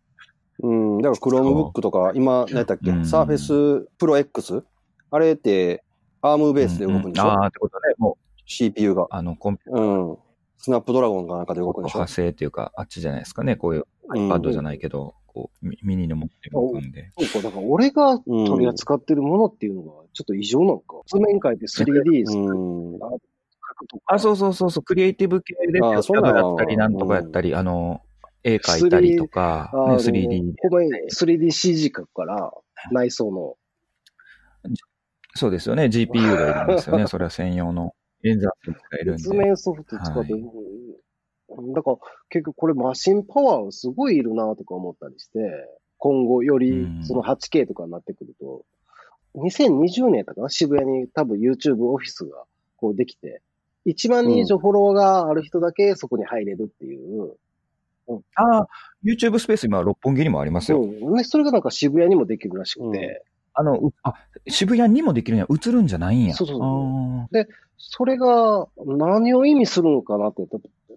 Speaker 3: うん。だから Chromebook とか、今、何やったっけ、
Speaker 1: うん
Speaker 3: Surface Pro X? あれって、アームベースで動くんでしょ、
Speaker 1: うああ、ってことね、もう、
Speaker 3: ?CPU が。
Speaker 1: あの、コンピュー
Speaker 3: うん。スナップドラゴンかなんかで動くんでしょ？
Speaker 1: 派生っていうか、あっちじゃないですかね。こういう
Speaker 3: うん
Speaker 1: iPad じゃないけど、こう、ミミニの持って動くんで。
Speaker 2: そうか、だから俺が取り扱ってるものっていうのがちょっと異常なのか。図面書いて 3D 書
Speaker 3: うん。
Speaker 2: くとか。
Speaker 1: あ、そうそうそうそう、クリエイティブ系で、
Speaker 3: そんなの
Speaker 1: だったり、なんとかやったり、あの、絵描いたりとか、ね、
Speaker 2: あの
Speaker 1: 3D。
Speaker 2: ほんまに 3DCG 書くから、内装の。
Speaker 1: そうですよね、GPU がいるんですよね。それは専用の演算数がいるんで。
Speaker 2: 図面ソフト使って、だから結局これマシンパワーすごいいるなとか思ったりして、今後より
Speaker 1: うん。
Speaker 2: その 8K とかになってくると、2020年だかな渋谷に多分 YouTube オフィスがこうできて、1万人以上フォロワーがある人だけそこに入れるっていう、
Speaker 1: ああ、YouTube スペース今、六本木にもありますよ。
Speaker 2: うん。ね、それがなんか渋谷にもできるらしくて、
Speaker 1: あの、うあ、渋谷にもできるんや、映るんじゃないんや。
Speaker 2: そうそうそう
Speaker 1: あ
Speaker 2: それが何を意味するのかなって、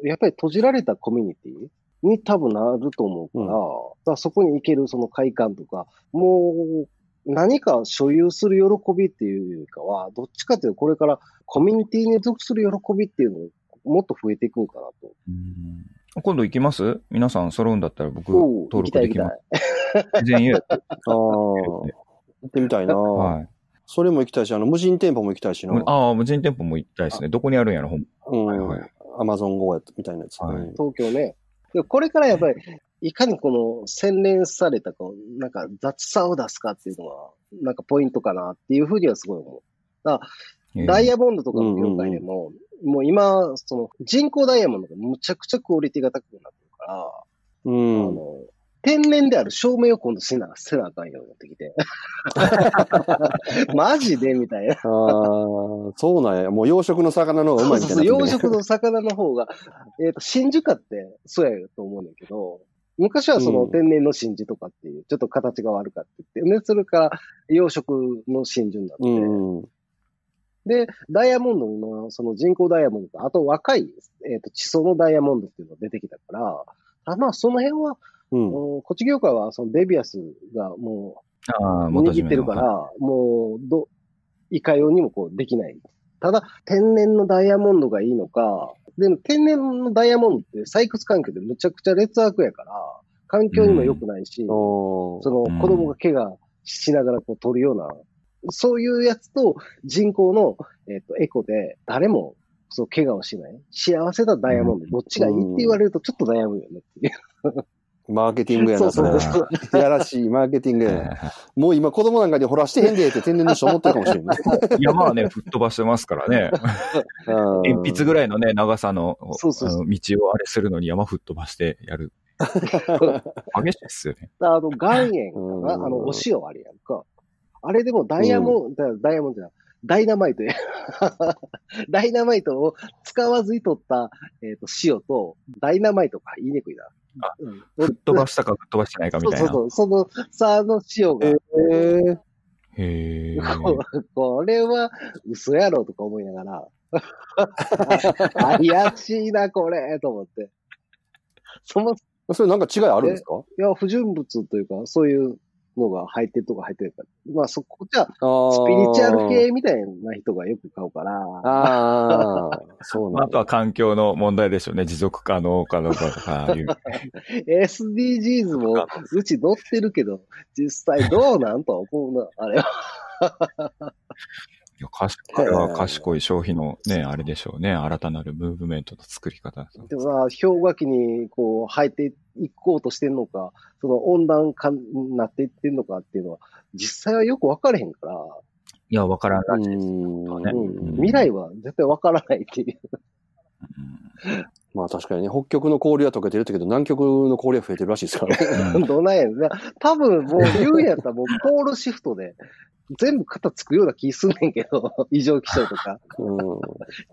Speaker 2: やっぱり閉じられたコミュニティに多分なると思うから、
Speaker 3: うん
Speaker 2: だからそこに行けるその快感とか、もう何か所有する喜びっていうよりかは、どっちかというとこれからコミュニティに属する喜びっていうのもっと増えていくんかなと。
Speaker 1: うん今度行きます？皆さん揃うんだったら僕、登録できます。全員。
Speaker 3: ああ。行ってみたいな、
Speaker 1: はい。
Speaker 3: それも行きたいし、あの、無人店舗も行きたいしな。
Speaker 1: ああ、無人店舗も行きたいですね。どこにあるんやろ、ほん
Speaker 3: うん。
Speaker 1: はいはい
Speaker 3: アマゾン GO やみたいなやつ。
Speaker 1: はい
Speaker 3: うん
Speaker 2: 東京ね。でこれからやっぱり、いかにこの洗練されたこう、なんか雑さを出すかっていうのは、なんかポイントかなっていうふうにはすごい思う。ダイヤモンドとかの業界でも、もう今、その人工ダイヤモンドがむちゃくちゃクオリティが高くなってるから、
Speaker 3: うん。
Speaker 2: あの、天然である証明を今度せな、せなあかんようになってきて。マジでみたいな。
Speaker 3: ああ、そうなんや。もう養殖の魚の方がうまいみたいな、
Speaker 2: 養殖の魚の方が、えっ、と、真珠化ってそうやと思うんだけど、昔はその
Speaker 3: うん
Speaker 2: 天然の真珠とかっていう、ちょっと形が悪かったって言って、で、それから養殖の真珠になって、
Speaker 3: うん。
Speaker 2: で、ダイヤモンドの、その人工ダイヤモンドと、あと若い、えっ、と、地層のダイヤモンドっていうのが出てきたから、あまあ、その辺は、
Speaker 3: うん。
Speaker 2: うんこっち業界は、そのデビアスがもう握ってるから、もう、ど、いかようにもこうできない。ただ、天然のダイヤモンドがいいのか、でも天然のダイヤモンドって採掘環境でむちゃくちゃ劣悪やから、環境にも良くないし、
Speaker 3: おー
Speaker 2: その
Speaker 1: うん
Speaker 2: 子供が怪我しながらこう取るような、そういうやつと人工の、えっとエコで誰もそう怪我をしない。幸せなダイヤモンド、どっちがいいって言われるとちょっと悩むよねっていう。
Speaker 3: マーケティングやな、それ。
Speaker 2: そうそうそう。
Speaker 3: やらしいマーケティングやな。もう今子供なんかでほらしてへんでって天然の人思ってるかもしれんない。
Speaker 1: いや、まあね、吹っ飛ばしてますからね。鉛筆ぐらいのね、長さの道をあれするのに山吹っ飛ばしてやる。激しいっすよね。
Speaker 2: あの、岩塩か
Speaker 3: うん
Speaker 2: なあの、お塩あれやんか。あれでもダイヤモンド、ダイヤモンドじゃないダイナマイトや。ダイナマイトを使わずに取った、えっ、と、塩と、ダイナマイトか、言いにくいな。
Speaker 1: あ
Speaker 2: うん、
Speaker 1: 吹っ飛ばしたか吹っ飛ばしてないかみたいな。
Speaker 2: そうそうそう。その差の塩が、
Speaker 3: えー、
Speaker 1: へえ。
Speaker 2: これは嘘やろとか思いながら、怪しいな、これ、と思って。その、い
Speaker 3: それなんか違いあるんですか？
Speaker 2: や、不純物というか、そういうのが入ってるとか入ってるから。まあそこじゃ、スピリチュアル系みたいな人がよく買うから、
Speaker 3: ああ、そうなん
Speaker 1: ああとは環境の問題でしょうね。持続可能かどうかとかいう。
Speaker 2: SDGs もうち乗ってるけど、実際どうなんとは思うな、あれは。
Speaker 1: いや、賢いは賢い消費のね、あれでしょうね。新たなるムーブメントの作り方。
Speaker 2: でもさ、氷河期にこう生えていこうとしてんのか、その温暖化になっていってんのかっていうのは、実際はよく分からへんから、
Speaker 1: いや、わからないです。
Speaker 3: うん
Speaker 1: ね
Speaker 2: うん、未来は絶対分からないっていう。
Speaker 3: まあ確かにね、北極の氷は溶けてるけど、南極の氷は増えてるらしいですからね。
Speaker 1: うん
Speaker 2: どないやねんな。多分もう言うんやったらもうポールシフトで全部肩つくような気すんねんけど、異常気象とか。
Speaker 3: うん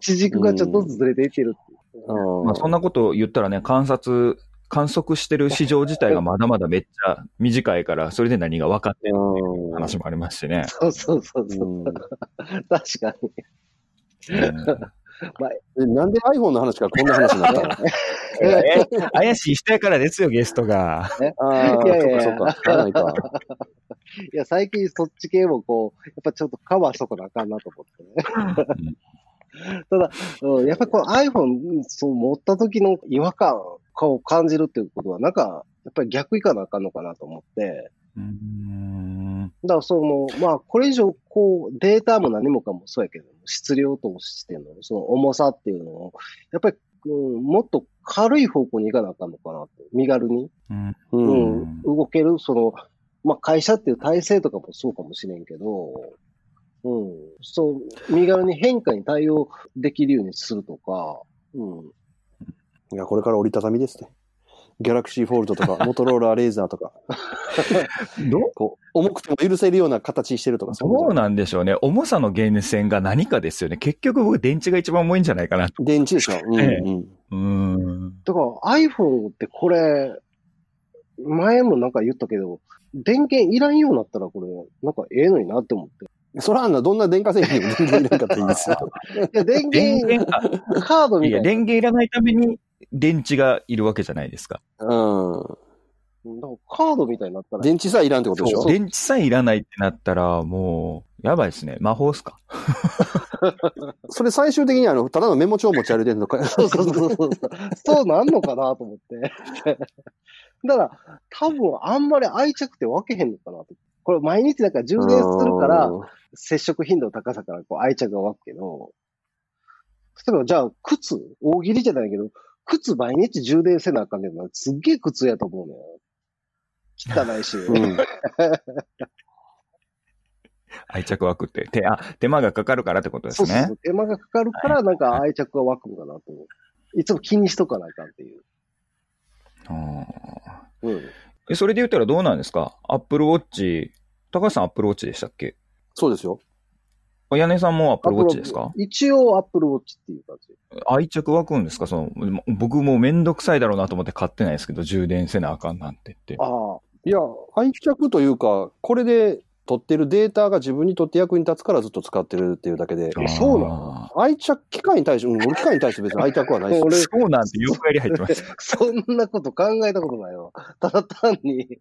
Speaker 2: 地軸がちょっとずつずれていってるっていう。
Speaker 3: うん
Speaker 1: まあ、そんなことを言ったらね、観察、観測してる市場自体がまだまだめっちゃ短いから、それで何が分かってんのっていう話もありますしね。
Speaker 2: そうそうそうそう。
Speaker 3: うん
Speaker 2: 確かに。
Speaker 3: え なんで iPhone の話からこんな話になったの？
Speaker 1: え怪しい人やからですよ、ゲストが。
Speaker 3: ああ、
Speaker 2: いやいやいや
Speaker 3: そっかそっか。い
Speaker 2: や、最近そっち系もこう、やっぱちょっとカバーしとかなあかんなと思ってね。ただ、うん、やっぱりこの iPhone、そう持った時の違和感を感じるっていうことは、なんか、やっぱり逆いかなあかんのかなと思って、
Speaker 1: うん
Speaker 2: だからその、まあ、これ以上、こう、データも何もかもそうやけど、質量としての、その重さっていうのを、やっぱり、うん、もっと軽い方向に行かなあかんのかなと。身軽に、
Speaker 1: うん
Speaker 3: う。
Speaker 2: うんん、動ける、その、まあ、会社っていう体制とかもそうかもしれんけど、うん、そう、身軽に変化に対応できるようにするとか、うん、
Speaker 3: いや、これから折りたたみですね。ギャラクシーフォールドとか、モトローラーレーザーとか、
Speaker 1: どう？
Speaker 3: こう、重くても許せるような形してるとか、
Speaker 1: どうなんでしょうね。重さの源泉が何かですよね。結局僕、電池が一番重いんじゃないかな。
Speaker 3: 電池でしょ。うん、
Speaker 1: ええ
Speaker 3: うん。
Speaker 1: うん。
Speaker 2: だから iPhone ってこれ、前もなんか言ったけど、電源いらんようになったらこれ、なんかええのになって思って。
Speaker 3: そらあんな、どんな電化製品でも電源いらんかったらいいですよ。
Speaker 2: いや、電
Speaker 1: 電
Speaker 2: 源、
Speaker 1: 源、あ
Speaker 2: カード
Speaker 1: いや、
Speaker 2: みたいな。
Speaker 1: 電源いらないために電池がいるわけじゃないですか。
Speaker 3: うん。
Speaker 2: だからカードみたいになったら、
Speaker 3: 電池さえいらんってことでしょ？
Speaker 1: 電池さえいらないってなったら、もう、やばいですね。魔法っすか？
Speaker 3: それ最終的にあの、ただのメモ帳持ち歩いてるのか。
Speaker 2: そうそうそうそう。そうなんのかなと思って。だから、多分あんまり愛着って分けへんのかなと。これ毎日なんか充電するから、接触頻度の高さからこう愛着が湧くけど、例えばじゃあ靴大喜利じゃないけど、靴毎日充電せなあかんねんな。すっげえ苦痛やと思うねん。汚いし。
Speaker 3: うん。うん。
Speaker 1: 愛着湧くって。手、あ、手間がかかるからってことですね
Speaker 2: そうそう。手間がかかるからなんか愛着が湧くんかなと思う。いつも気にしとかないかんっていう。
Speaker 1: うん
Speaker 2: うん。
Speaker 1: えそれで言ったらどうなんですか？アップルウォッチ、高橋さんアップルウォッチでしたっけ？
Speaker 3: そうですよ。
Speaker 1: 屋根さんもアップルウォッチですか？
Speaker 2: 一応アップルウォッチっていう感じ。
Speaker 1: 愛着湧くんですか？その、僕もうめんどくさいだろうなと思って買ってないですけど、充電せなあかんなんて言って。
Speaker 2: ああ。
Speaker 3: いや、愛着というか、これで取ってるデータが自分にとって役に立つからずっと使ってるっていうだけで、
Speaker 2: えそうな
Speaker 1: の？
Speaker 3: 愛着、機械に対して、うん、俺機械に対して別に愛着はないですよ。
Speaker 2: 俺
Speaker 1: そうなんて横やり入ってました。
Speaker 2: そんなこと考えたことないわ。ただ単に、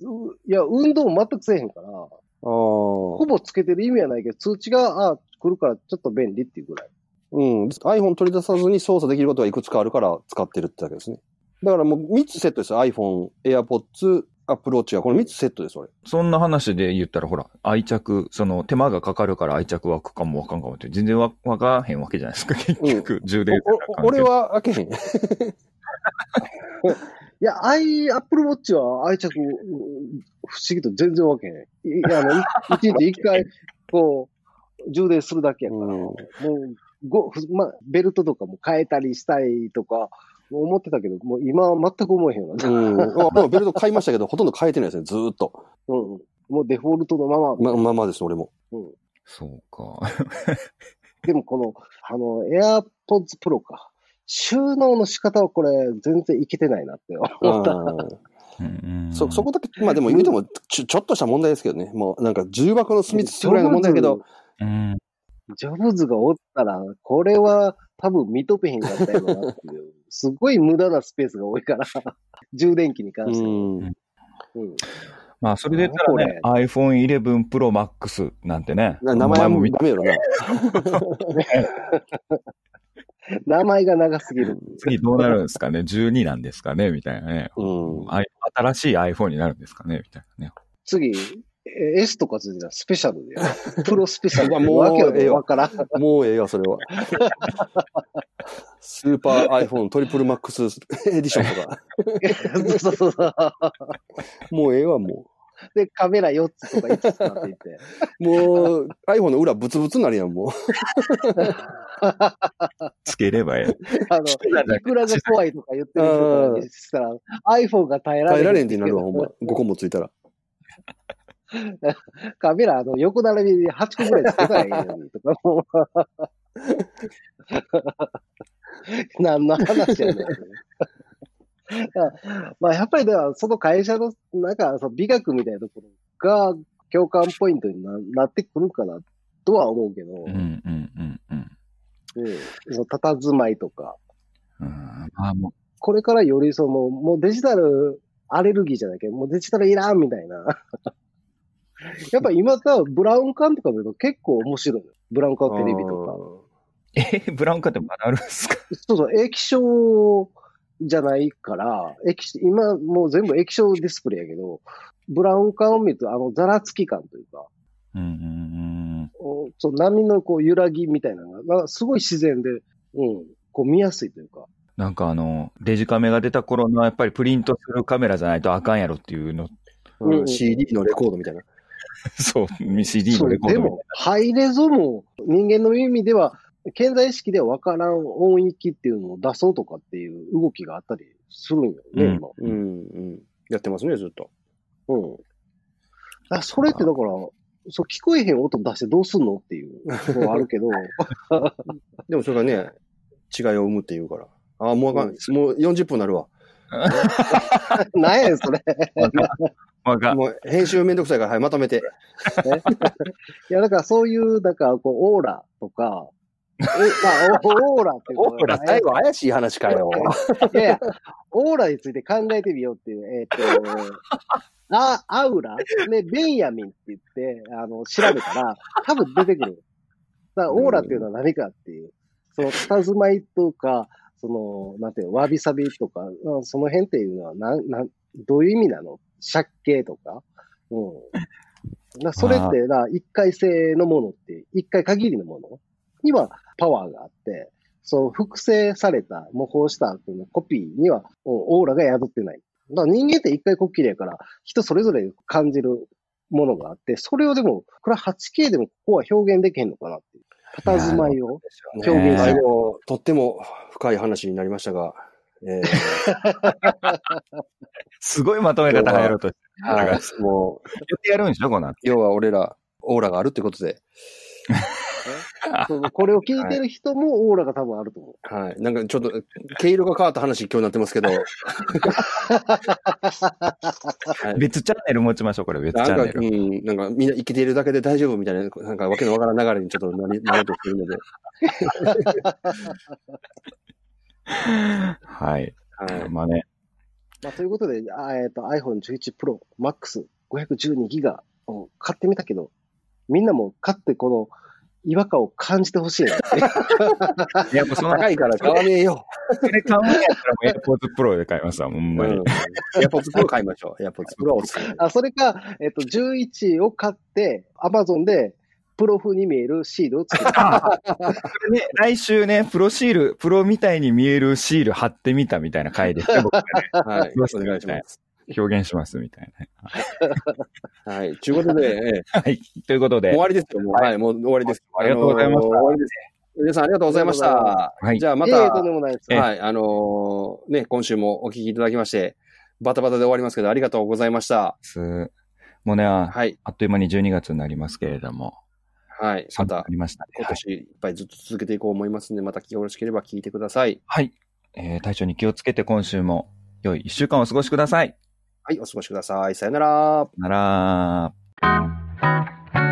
Speaker 2: ういや、運動全くせえへんから、
Speaker 3: ああ。
Speaker 2: ほぼつけてる意味はないけど、通知が、あ来るからちょっと便利っていうぐらい。
Speaker 3: うん。iPhone 取り出さずに操作できることがいくつかあるから使ってるってだけですね。だからもう3つセットですよ。iPhone、AirPods、Apple Watch がこの3つセットです、俺。
Speaker 1: そんな話で言ったら、ほら、愛着、その手間がかかるから愛着湧くかもわかんかもって、全然わわからへんわけじゃないですか、結局、充電せなあかんけど
Speaker 3: おお俺は開けへん。
Speaker 2: いや、アイ、アップルウォッチは愛着、うん不思議と全然わけへん。いいや、あの、い 一日一回、こう、充電するだけやから、
Speaker 3: うん
Speaker 2: もう、ご、ふま、ベルトとかも変えたりしたいとか、思ってたけど、もう今は全く思えへんわ。
Speaker 3: うん。あもうベルト買いましたけど、ほとんど変えてないですね、ずーっと。
Speaker 2: うんうん。もうデフォルトのまま。
Speaker 3: ま、まあまあです、俺も。
Speaker 1: そうか。
Speaker 2: でもこの、あの、AirPods Pro か。収納の仕方はこれ全然いけてないなって思った。
Speaker 1: うんうん
Speaker 3: そ、そこだけ、まあでも言うてもちょ、ちょっとした問題ですけどね。もうなんか重箱の隅つつぐらいの問題だけど、
Speaker 1: うん。
Speaker 2: ジョブズがおったら、これは多分認めへんかったよなっていう。すごい無駄なスペースが多いから、充電器に関しては。
Speaker 3: うん。
Speaker 2: うん
Speaker 1: まあ、それで言ったらね、iPhone 11 Pro Max なんてね。
Speaker 3: な名前もダメよな。
Speaker 2: 名前が長すぎる。
Speaker 1: 次どうなるんですかね ?12 なんですかね？みたいなね。
Speaker 3: うん。
Speaker 1: 新しい iPhone になるんですかね？みたいなね。
Speaker 2: 次、え S とかついてたらスペシャルで。プロスペシャル。
Speaker 3: うわもう
Speaker 2: わけ
Speaker 3: ええわ
Speaker 2: わからん。
Speaker 3: もうええよ、それは。スーパー iPhone トリプルマックスエディションとか。
Speaker 2: そうそうそう。
Speaker 3: もうええわ、も
Speaker 2: で、カメラ4つとか5つなっていて。
Speaker 3: う。もう、iPhone の裏ブツブツになるやん、もう。
Speaker 1: つければええ。
Speaker 2: あの、いくらが怖いとか言ってる人とかにしたら、iPhone が耐えられ
Speaker 3: 耐えられんってなるわ、ほんま。5個もついたら。
Speaker 2: カメラ、あの、横並びで8個ぐらいつけたらいいのに、とかもう 何の話やねん。まあ、やっぱりでは、その会社の、なんか、その美学みたいなところが共感ポイントにななってくるかな、とは思うけど、
Speaker 1: うんうんうんうん。
Speaker 2: うんその佇まいとか、
Speaker 1: うん、まあもう
Speaker 2: これからよりその、もうデジタルアレルギーじゃないけど、もうデジタルいらんみたいな。やっぱ今さ、ブラウン管とか見ると結構面白いの。ブラウン管テレビと
Speaker 1: え、ブラウン管ってまだあるんですか？
Speaker 2: か。そうそう、液晶じゃないから、液今もう全部液晶ディスプレイやけど、ブラウン管を見るとあのざらつき感というか、
Speaker 1: うんうん
Speaker 2: おそう波のこう揺らぎみたいなのが、すごい自然で、うん、こう見やすいというか。
Speaker 1: なんかあの、デジカメが出た頃のやっぱりプリントするカメラじゃないとあかんやろっていうの、
Speaker 3: うん
Speaker 2: うん
Speaker 3: CD のレコードみたいな。
Speaker 1: そう、CD のレコード
Speaker 2: でも、ハイレゾも人間の耳では、顕在意識では分からん音域っていうのを出そうとかっていう動きがあったりするんよね、
Speaker 1: うん
Speaker 2: 今。
Speaker 3: うん、うん。やってますね、ずっと。
Speaker 2: うん。だからそれってだから、そう聞こえへん音出してどうすんのっていうのはあるけど、
Speaker 3: でもそれがね、違いを生むって言うから。ああ、もうあかん。
Speaker 2: うん
Speaker 3: もう40分になるわ。
Speaker 2: なんやねん、それ。
Speaker 3: もう編集めんどくさいから、はい、まとめて。
Speaker 2: いや、だからそういう、だからこう、オーラとか、えまあ、オオーラっていう
Speaker 3: オーラ、最後怪しい話かよ。
Speaker 2: い やいや、オーラについて考えてみようっていう、えっ、と、あ、アウラ？ね、ベンヤミンって言って、あの、調べたら、多分出てくる。だから、オーラっていうのは何かっていう、その、佇まいとか、その、なんていうの、わびさびとか、うんその辺っていうのは、なん、なん、どういう意味なの？借景とか？うん。なそれってな、一回性のものって、一回限りのものにはパワーがあって、そう、複製された、模倣した後のコピーには、うんオーラが宿ってない。だから人間って一回こっきりやから、人それぞれ感じるものがあって、それをでも、これは 8K でもここは表現できへんのかなっていう。佇まいを。表現する
Speaker 3: 最後、とっても深い話になりましたが、えー
Speaker 1: すごいまとめ方入ろうとして。
Speaker 3: はい、もう、
Speaker 1: 言ってやるんでしょこの後。
Speaker 3: 要は俺ら、オーラがあるってことで、
Speaker 2: これを聞いてる人もオーラが多分あると思う。
Speaker 3: はい。なんかちょっと、毛色が変わった話今日になってますけど、はい
Speaker 1: 別チャンネル持ちましょう、これ。別チ
Speaker 3: なんか、
Speaker 1: ャンネル。
Speaker 3: うん、なんかみんな生きているだけで大丈夫みたいな、なんかわけのわからん流れにちょっとなり、なろうとしてるので、
Speaker 1: はい。
Speaker 3: はい。
Speaker 1: まあね。
Speaker 2: まあ、ということで、あえっ、と iPhone 11 Pro Max 512ギガを買ってみたけど、みんなも買ってこの違和感を感じてほしいなって。
Speaker 1: やっぱその、
Speaker 3: 高いから買わねえよ。
Speaker 1: それ買うんやったらもう AirPods Pro で買いますわ、ほんまに。
Speaker 3: うん。エアポッツプロ買いましょう。エアポッツプロをおすすめ。
Speaker 2: あ、それか、えっ、と、11を買って、Amazon でプロ風に見えるシールを作る。
Speaker 1: ね、来週ね、プロシール、プロみたいに見えるシール貼ってみたみたいな回ですね、僕がね、
Speaker 3: はい。お願いします。
Speaker 1: 表現しますみたい
Speaker 3: はい。ということで、ええ
Speaker 1: な。はい。ということで
Speaker 3: 終、わりですよ。もう、はい、もう終わりです。
Speaker 1: ありがとうございました
Speaker 3: あのー終わりです。皆さんありがとうございました。
Speaker 1: はい
Speaker 3: じゃあまた、
Speaker 2: でもないです。
Speaker 1: ええ
Speaker 3: はい、あのーね、今週もお聞きいただきまして、バタバタで終わりますけど、ありがとうございました。
Speaker 1: すもうね、あ
Speaker 3: はい。
Speaker 1: っという間に12月になりますけれども、
Speaker 3: はい。また、あ
Speaker 1: りましたね、
Speaker 3: 今年いっぱいずっと続けていこう思いますので、またよろしければ聞いてください。
Speaker 1: はい。えー、体調に気をつけて今週も良い一週間をお過ごしください。
Speaker 3: はい、お過ごしください。さよなら。
Speaker 1: さよなら。